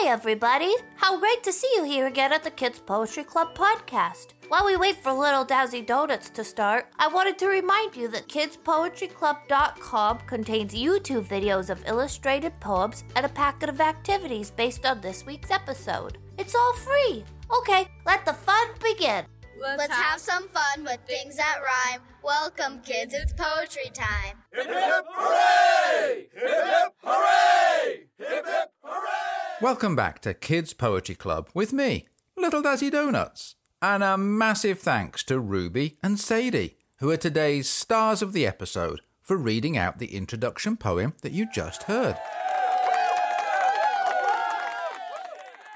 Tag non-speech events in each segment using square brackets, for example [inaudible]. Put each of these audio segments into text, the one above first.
Hey, everybody! How great to see you here again at the Kids Poetry Club podcast. While we wait for Little Dazzy Donuts to start, I wanted to remind you that kidspoetryclub.com contains YouTube videos of illustrated poems and a packet of activities based on this week's episode. It's all free. Okay, let the fun begin. Let's, Let's have, have some fun with things that rhyme. Welcome, kids, it's poetry time. Hip hip hooray! Hip hip hooray! Hip hip hooray! Welcome back to Kids Poetry Club with me, Little Dazzy Donuts. And a massive thanks to Ruby and Sadie, who are today's stars of the episode, for reading out the introduction poem that you just heard.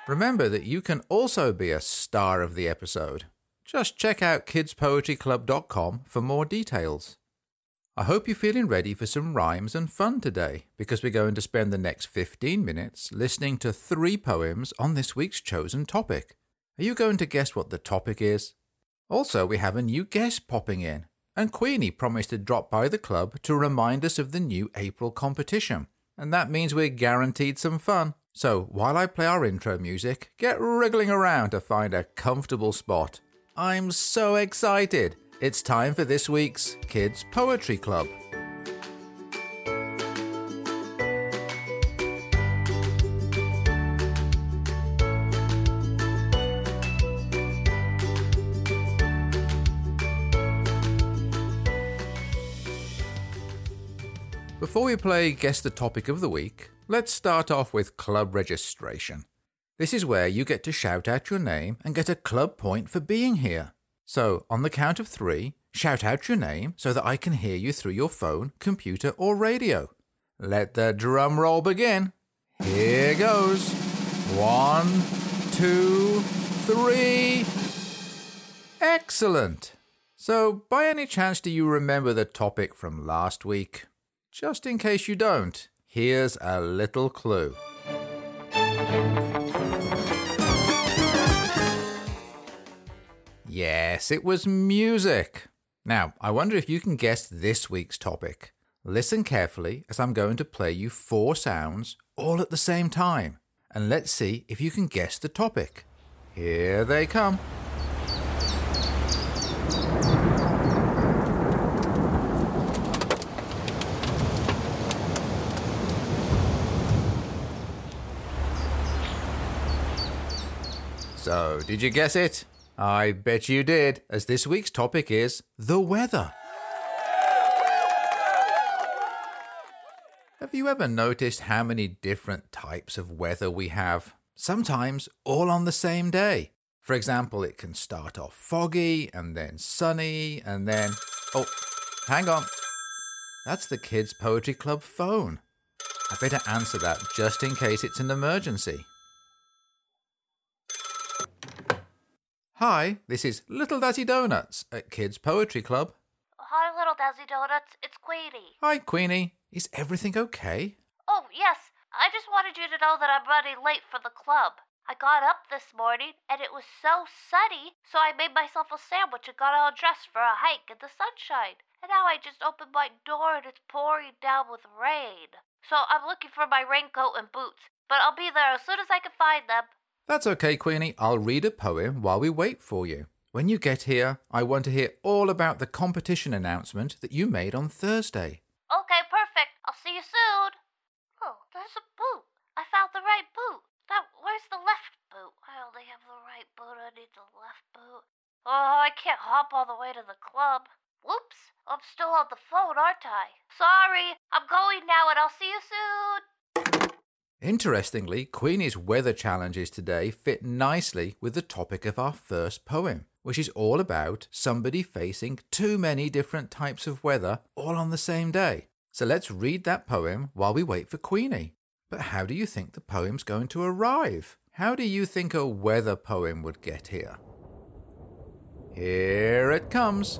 Remember that you can also be a star of the episode just check out kidspoetryclub.com for more details. I hope you're feeling ready for some rhymes and fun today because we're going to spend the next 15 minutes listening to three poems on this week's chosen topic. Are you going to guess what the topic is? Also, we have a new guest popping in, and Queenie promised to drop by the club to remind us of the new April competition. And that means we're guaranteed some fun. So while I play our intro music, get wriggling around to find a comfortable spot I'm so excited! It's time for this week's Kids Poetry Club. Before we play Guess the Topic of the Week, let's start off with club registration. This is where you get to shout out your name and get a club point for being here. So, on the count of three, shout out your name so that I can hear you through your phone, computer, or radio. Let the drum roll begin. Here goes. One, two, three. Excellent. So, by any chance, do you remember the topic from last week? Just in case you don't, here's a little clue. Yes, it was music. Now, I wonder if you can guess this week's topic. Listen carefully as I'm going to play you four sounds all at the same time, and let's see if you can guess the topic. Here they come. So, did you guess it? I bet you did, as this week's topic is the weather. Have you ever noticed how many different types of weather we have? Sometimes all on the same day. For example, it can start off foggy and then sunny and then. Oh, hang on. That's the Kids Poetry Club phone. I better answer that just in case it's an emergency. Hi, this is Little Dazzy Donuts at Kids Poetry Club. Hi, Little Dazzy Donuts. It's Queenie. Hi, Queenie. Is everything okay? Oh, yes. I just wanted you to know that I'm running late for the club. I got up this morning and it was so sunny, so I made myself a sandwich and got all dressed for a hike in the sunshine. And now I just opened my door and it's pouring down with rain. So I'm looking for my raincoat and boots, but I'll be there as soon as I can find them. That's okay, Queenie. I'll read a poem while we wait for you. When you get here, I want to hear all about the competition announcement that you made on Thursday. Okay, perfect. I'll see you soon. Oh, there's a boot. I found the right boot. Now, where's the left boot? I only have the right boot. I need the left boot. Oh, I can't hop all the way to the club. Whoops, I'm still on the phone, aren't I? Sorry, I'm going now and I'll see you soon. Interestingly, Queenie's weather challenges today fit nicely with the topic of our first poem, which is all about somebody facing too many different types of weather all on the same day. So let's read that poem while we wait for Queenie. But how do you think the poem's going to arrive? How do you think a weather poem would get here? Here it comes.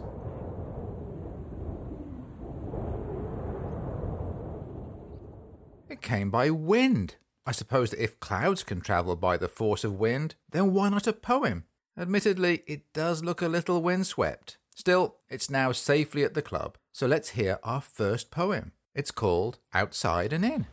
It came by wind. I suppose that if clouds can travel by the force of wind, then why not a poem? Admittedly, it does look a little windswept. Still, it's now safely at the club, so let's hear our first poem. It's called Outside and In.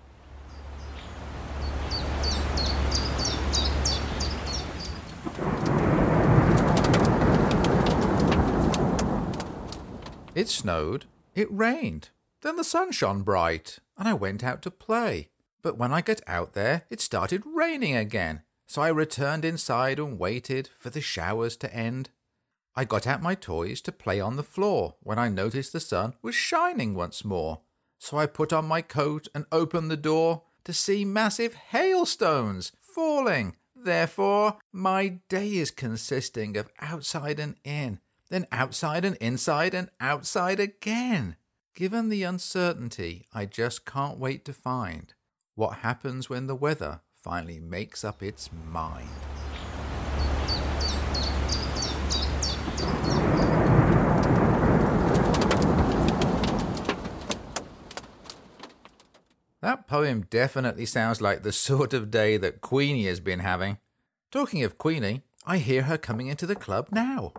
It snowed, it rained, then the sun shone bright and I went out to play. But when I got out there, it started raining again, so I returned inside and waited for the showers to end. I got out my toys to play on the floor when I noticed the sun was shining once more. So I put on my coat and opened the door to see massive hailstones falling. Therefore, my day is consisting of outside and in, then outside and inside and outside again. Given the uncertainty, I just can't wait to find what happens when the weather finally makes up its mind. That poem definitely sounds like the [laughs] sort of day that Queenie has been having. Talking of Queenie, I hear her coming into the club now.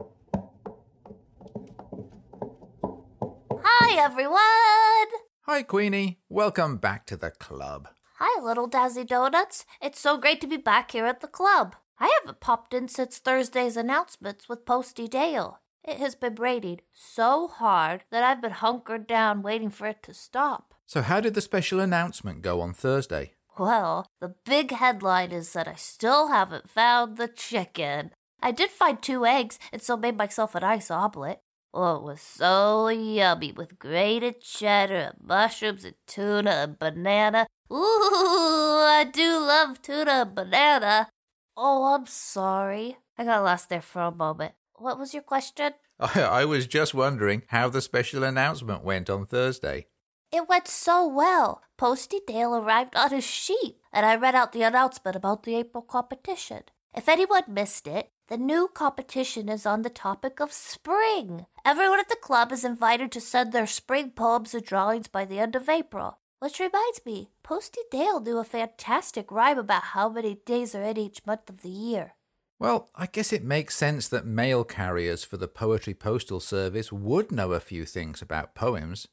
Hi, everyone! Hi, Queenie. Welcome back to the club. Hi, little Dazzy Donuts. It's so great to be back here at the club. I haven't popped in since Thursday's announcements with Posty Dale. It has been raining so hard that I've been hunkered down waiting for it to stop. So, how did the special announcement go on Thursday? Well, the big headline is that I still haven't found the chicken. I did find two eggs and so made myself an ice omelet. Oh, it was so yummy with grated cheddar and mushrooms and tuna and banana. Ooh, I do love tuna and banana. Oh, I'm sorry. I got lost there for a moment. What was your question? [laughs] I was just wondering how the special announcement went on Thursday. It went so well. Posty Dale arrived on his sheep, and I read out the announcement about the April competition. If anyone missed it, the new competition is on the topic of spring. Everyone at the club is invited to send their spring poems and drawings by the end of April. Which reminds me, Posty Dale knew a fantastic rhyme about how many days are in each month of the year. Well, I guess it makes sense that mail carriers for the Poetry Postal Service would know a few things about poems.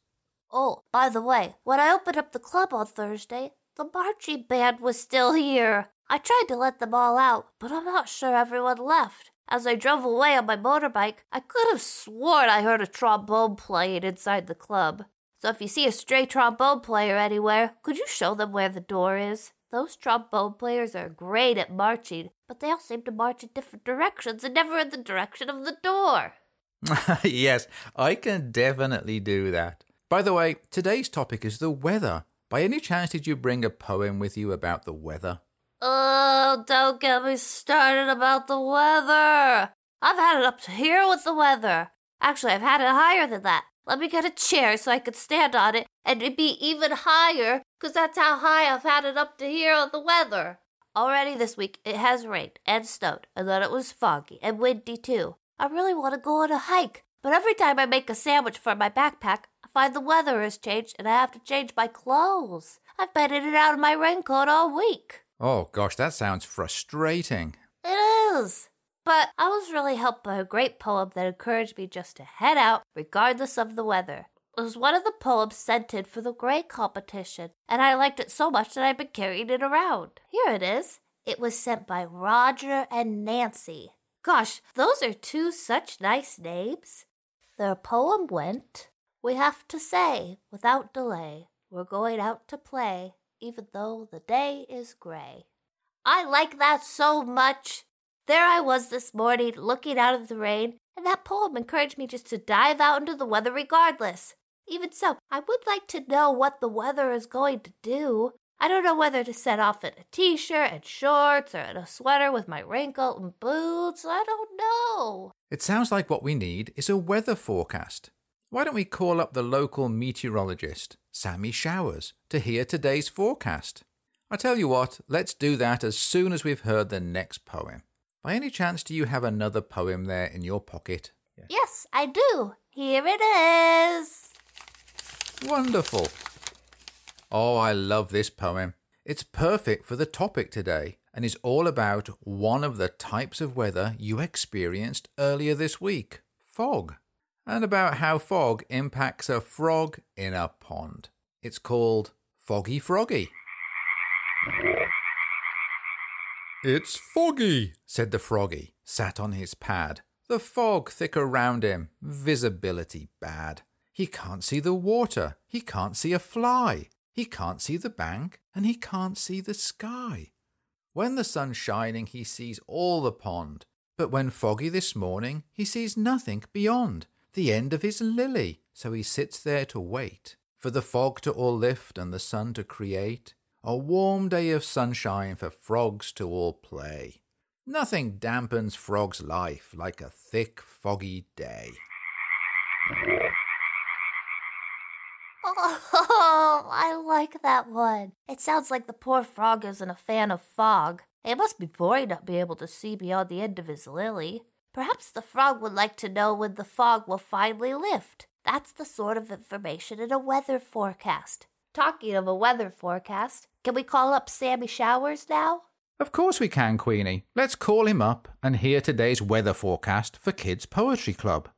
Oh, by the way, when I opened up the club on Thursday, the marching band was still here. I tried to let them all out, but I'm not sure everyone left. As I drove away on my motorbike, I could have sworn I heard a trombone playing inside the club. So if you see a stray trombone player anywhere, could you show them where the door is? Those trombone players are great at marching, but they all seem to march in different directions and never in the direction of the door. [laughs] yes, I can definitely do that. By the way, today's topic is the weather. By any chance, did you bring a poem with you about the weather? Oh, don't get me started about the weather. I've had it up to here with the weather. Actually, I've had it higher than that. Let me get a chair so I could stand on it and it'd be even higher, 'cause that's how high I've had it up to here on the weather. Already this week it has rained and snowed, and then it was foggy and windy too. I really want to go on a hike, but every time I make a sandwich for my backpack, I find the weather has changed and I have to change my clothes. I've been in and out of my raincoat all week. Oh gosh, that sounds frustrating. It is. But I was really helped by a great poem that encouraged me just to head out regardless of the weather. It was one of the poems sent in for the grade competition, and I liked it so much that I've been carrying it around. Here it is. It was sent by Roger and Nancy. Gosh, those are two such nice names. Their poem went We have to say, without delay, we're going out to play, even though the day is gray. I like that so much. There I was this morning, looking out at the rain, and that poem encouraged me just to dive out into the weather regardless. Even so, I would like to know what the weather is going to do. I don't know whether to set off in a t shirt and shorts or in a sweater with my raincoat and boots. I don't know. It sounds like what we need is a weather forecast. Why don't we call up the local meteorologist, Sammy Showers, to hear today's forecast? I tell you what, let's do that as soon as we've heard the next poem. By any chance, do you have another poem there in your pocket? Yes, I do. Here it is. Wonderful. Oh, I love this poem. It's perfect for the topic today and is all about one of the types of weather you experienced earlier this week fog, and about how fog impacts a frog in a pond. It's called Foggy Froggy. It's foggy, said the froggy, sat on his pad. The fog thick around him, visibility bad. He can't see the water. He can't see a fly. He can't see the bank, and he can't see the sky. When the sun's shining, he sees all the pond. But when foggy this morning, he sees nothing beyond the end of his lily. So he sits there to wait for the fog to all lift and the sun to create a warm day of sunshine for frogs to all play. Nothing dampens frog's life like a thick, foggy day. Oh, [laughs] I like that one. It sounds like the poor frog isn't a fan of fog. It must be boring not being able to see beyond the end of his lily. Perhaps the frog would like to know when the fog will finally lift. That's the sort of information in a weather forecast. Talking of a weather forecast, can we call up Sammy Showers now? Of course we can, Queenie. Let's call him up and hear today's weather forecast for Kids Poetry Club.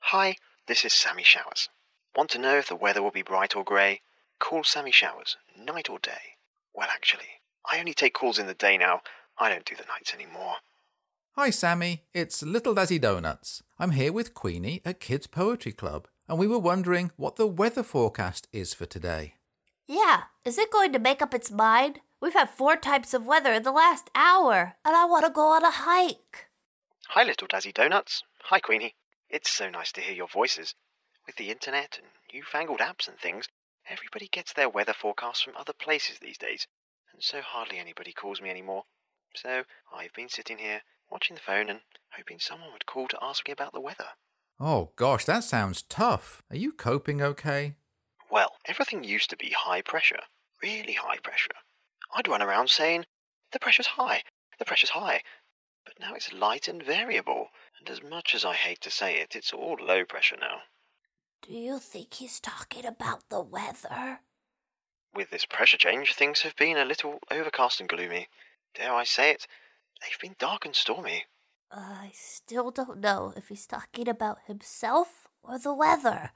Hi, this is Sammy Showers. Want to know if the weather will be bright or grey? Call Sammy Showers, night or day. Well, actually, I only take calls in the day now. I don't do the nights anymore. Hi, Sammy. It's Little Dazzy Donuts. I'm here with Queenie at Kids Poetry Club, and we were wondering what the weather forecast is for today. Yeah, is it going to make up its mind? We've had four types of weather in the last hour, and I want to go on a hike. Hi, little Dazzy Donuts. Hi, Queenie. It's so nice to hear your voices. With the internet and newfangled apps and things, everybody gets their weather forecasts from other places these days, and so hardly anybody calls me anymore. So I've been sitting here, watching the phone and hoping someone would call to ask me about the weather. Oh, gosh, that sounds tough. Are you coping okay? Well, everything used to be high pressure, really high pressure. I'd run around saying, the pressure's high, the pressure's high. But now it's light and variable, and as much as I hate to say it, it's all low pressure now. Do you think he's talking about the weather? With this pressure change, things have been a little overcast and gloomy. Dare I say it? They've been dark and stormy. I still don't know if he's talking about himself or the weather.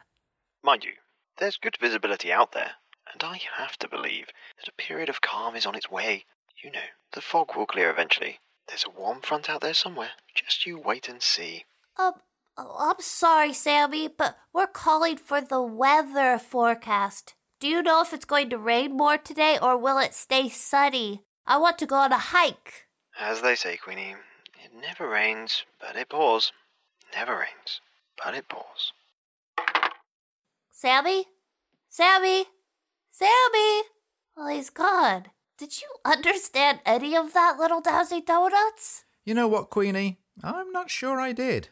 Mind you, there's good visibility out there, and I have to believe that a period of calm is on its way. You know, the fog will clear eventually. There's a warm front out there somewhere. Just you wait and see. Um, oh, I'm sorry, Sammy, but we're calling for the weather forecast. Do you know if it's going to rain more today or will it stay sunny? I want to go on a hike. As they say, Queenie, it never rains, but it pours. Never rains, but it pours. Sammy? Sammy? Sammy? Well, he's gone. Did you understand any of that, little Dazzy Donuts? You know what, Queenie? I'm not sure I did.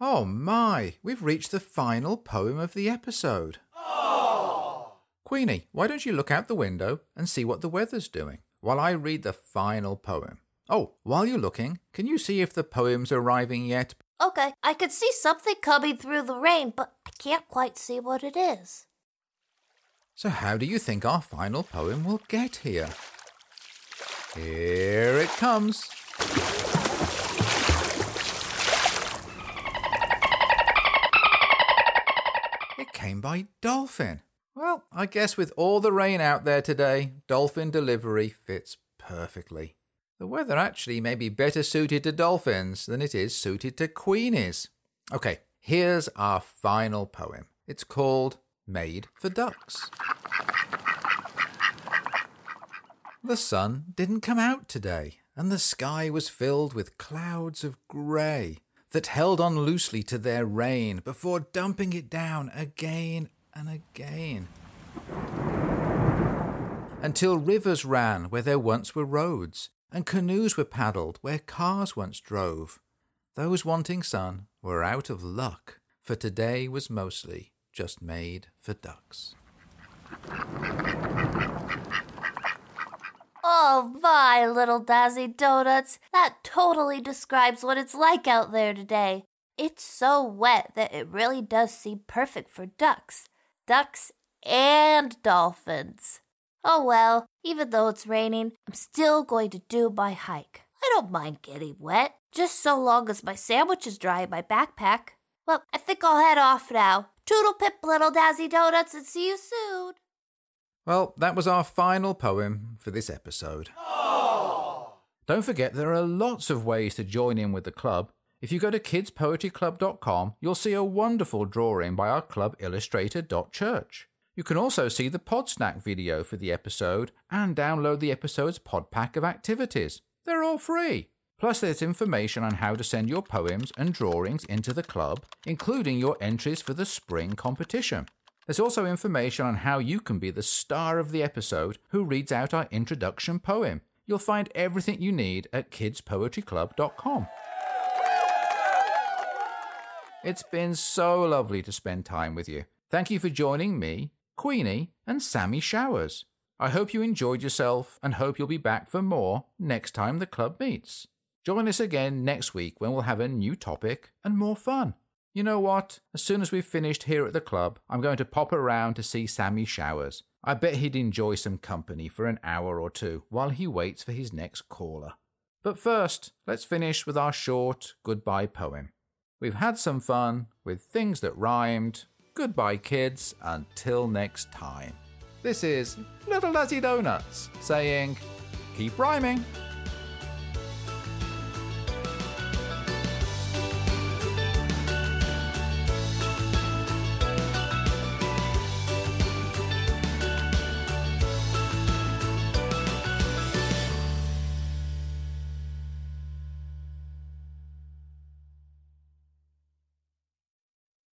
Oh my, we've reached the final poem of the episode. Oh. Queenie, why don't you look out the window and see what the weather's doing while I read the final poem? Oh, while you're looking, can you see if the poem's arriving yet? Okay, I can see something coming through the rain, but I can't quite see what it is. So, how do you think our final poem will get here? Here it comes. Came by Dolphin. Well, I guess with all the rain out there today, Dolphin delivery fits perfectly. The weather actually may be better suited to dolphins than it is suited to queenies. Okay, here's our final poem. It's called Made for Ducks. The sun didn't come out today, and the sky was filled with clouds of grey that held on loosely to their rain before dumping it down again and again. Until rivers ran where there once were roads, and canoes were paddled where cars once drove. Those wanting sun were out of luck, for today was mostly just made for ducks. Oh my, little Dazzy Donuts. That totally describes what it's like out there today. It's so wet that it really does seem perfect for ducks. Ducks and dolphins. Oh well, even though it's raining, I'm still going to do my hike. I don't mind getting wet, just so long as my sandwich is dry in my backpack. Well, I think I'll head off now. Toodle pip, little Dazzy Donuts, and see you soon. Well, that was our final poem for this episode. Don't forget there are lots of ways to join in with the club. If you go to kidspoetryclub.com, you'll see a wonderful drawing by our club illustrator Dot Church. You can also see the Podsnack video for the episode and download the episode's pod pack of activities. They're all free. Plus, there's information on how to send your poems and drawings into the club, including your entries for the spring competition. There's also information on how you can be the star of the episode who reads out our introduction poem. You'll find everything you need at kidspoetryclub.com. It's been so lovely to spend time with you. Thank you for joining me, Queenie, and Sammy Showers. I hope you enjoyed yourself and hope you'll be back for more next time the club meets. Join us again next week when we'll have a new topic and more fun. You know what? As soon as we've finished here at the club, I'm going to pop around to see Sammy Showers. I bet he'd enjoy some company for an hour or two while he waits for his next caller. But first, let's finish with our short goodbye poem. We've had some fun with things that rhymed. Goodbye, kids, until next time. This is Little Dazzy Donuts saying, keep rhyming.